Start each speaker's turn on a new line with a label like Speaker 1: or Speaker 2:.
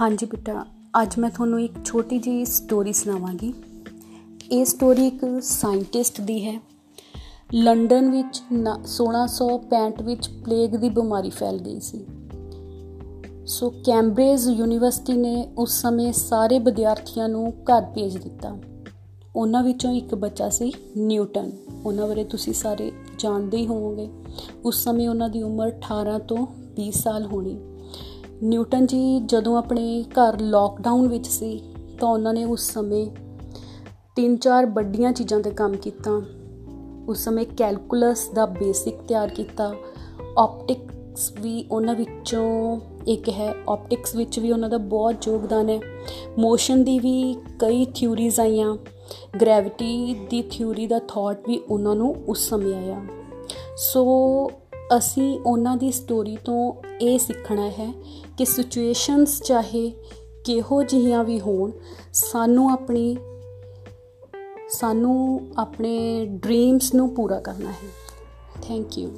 Speaker 1: ਹਾਂਜੀ ਬੇਟਾ, ਅੱਜ ਮੈਂ ਤੁਹਾਨੂੰ ਇੱਕ ਛੋਟੀ ਜਿਹੀ ਸਟੋਰੀ ਸੁਣਾਵਾਂਗੀ। ਇਹ ਸਟੋਰੀ ਇੱਕ ਸਾਇੰਟਿਸਟ ਦੀ ਹੈ। ਲੰਡਨ ਵਿੱਚ 1665 ਵਿੱਚ ਪਲੇਗ ਦੀ ਬਿਮਾਰੀ ਫੈਲ ਗਈ ਸੀ। ਸੋ ਕੈਂਬਰਿਜ ਯੂਨੀਵਰਸਿਟੀ ਨੇ ਉਸ ਸਮੇਂ ਸਾਰੇ ਵਿਦਿਆਰਥੀਆਂ ਨੂੰ ਘਰ ਭੇਜ ਦਿੱਤਾ। ਉਹਨਾਂ ਵਿੱਚੋਂ ਇੱਕ ਬੱਚਾ ਸੀ ਨਿਊਟਨ। ਉਹਨਾਂ ਬਾਰੇ ਤੁਸੀਂ ਸਾਰੇ ਜਾਣਦੇ ਹੀ ਹੋਵੋਗੇ। ਉਸ ਸਮੇਂ ਉਹਨਾਂ ਦੀ ਉਮਰ 18 ਤੋਂ 20 ਸਾਲ ਹੋਣੀ। ਨਿਊਟਨ ਜੀ ਜਦੋਂ ਆਪਣੇ ਘਰ ਲੋਕਡਾਊਨ ਵਿੱਚ ਸੀ ਤਾਂ ਉਹਨਾਂ ਨੇ ਉਸ ਸਮੇਂ ਤਿੰਨ ਚਾਰ ਵੱਡੀਆਂ ਚੀਜ਼ਾਂ ਤੇ ਕੰਮ ਕੀਤਾ। ਉਸ ਸਮੇਂ ਕੈਲਕੂਲਸ ਦਾ ਬੇਸਿਕ ਤਿਆਰ ਕੀਤਾ। ਆਪਟਿਕਸ ਵੀ ਉਹਨਾਂ ਵਿੱਚੋਂ ਇੱਕ ਹੈ। ਆਪਟਿਕਸ ਵਿੱਚ ਵੀ ਉਹਨਾਂ ਦਾ ਬਹੁਤ ਯੋਗਦਾਨ ਹੈ। ਮੋਸ਼ਨ ਦੀ ਵੀ ਕਈ ਥਿਊਰੀਜ਼ ਆਈਆਂ। ਗ੍ਰੈਵਿਟੀ ਦੀ ਥਿਊਰੀ ਦਾ ਥਾਟ ਵੀ ਉਹਨਾਂ ਨੂੰ ਉਸ ਸਮੇਂ ਆਇਆ। ਸੋ ਅਸੀਂ ਉਹਨਾਂ ਦੀ ਸਟੋਰੀ ਤੋਂ ਇਹ ਸਿੱਖਣਾ ਹੈ ਕਿ ਸਿਚੁਏਸ਼ਨਸ ਚਾਹੇ ਕਿਹੋ ਜਿਹੀਆਂ ਵੀ ਹੋਣ, ਸਾਨੂੰ ਆਪਣੀ, ਸਾਨੂੰ ਆਪਣੇ ਡ੍ਰੀਮਸ ਨੂੰ ਪੂਰਾ ਕਰਨਾ ਹੈ। Thank you